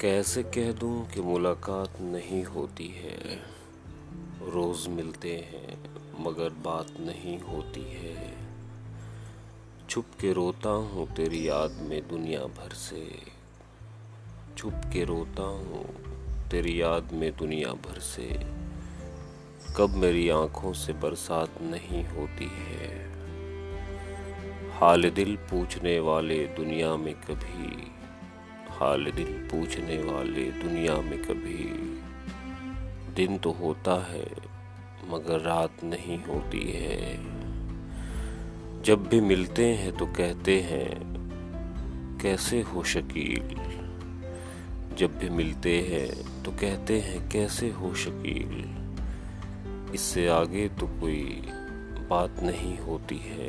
कैसे कह दूँ कि मुलाकात नहीं होती है? रोज़ मिलते हैं, मगर बात नहीं होती है। छुप के रोता हूँ तेरी याद में दुनिया भर से। छुप के रोता हूँ तेरी याद में दुनिया भर से। कब मेरी आँखों से बरसात नहीं होती है? हाल दिल पूछने वाले दुनिया में कभी हाल दिल पूछने वाले दुनिया में कभी। दिन तो होता है, मगर रात नहीं होती है। जब भी मिलते हैं तो कहते हैं, कैसे हो शकील? जब भी मिलते हैं तो कहते हैं, कैसे हो शकील? इससे आगे तो कोई बात नहीं होती है।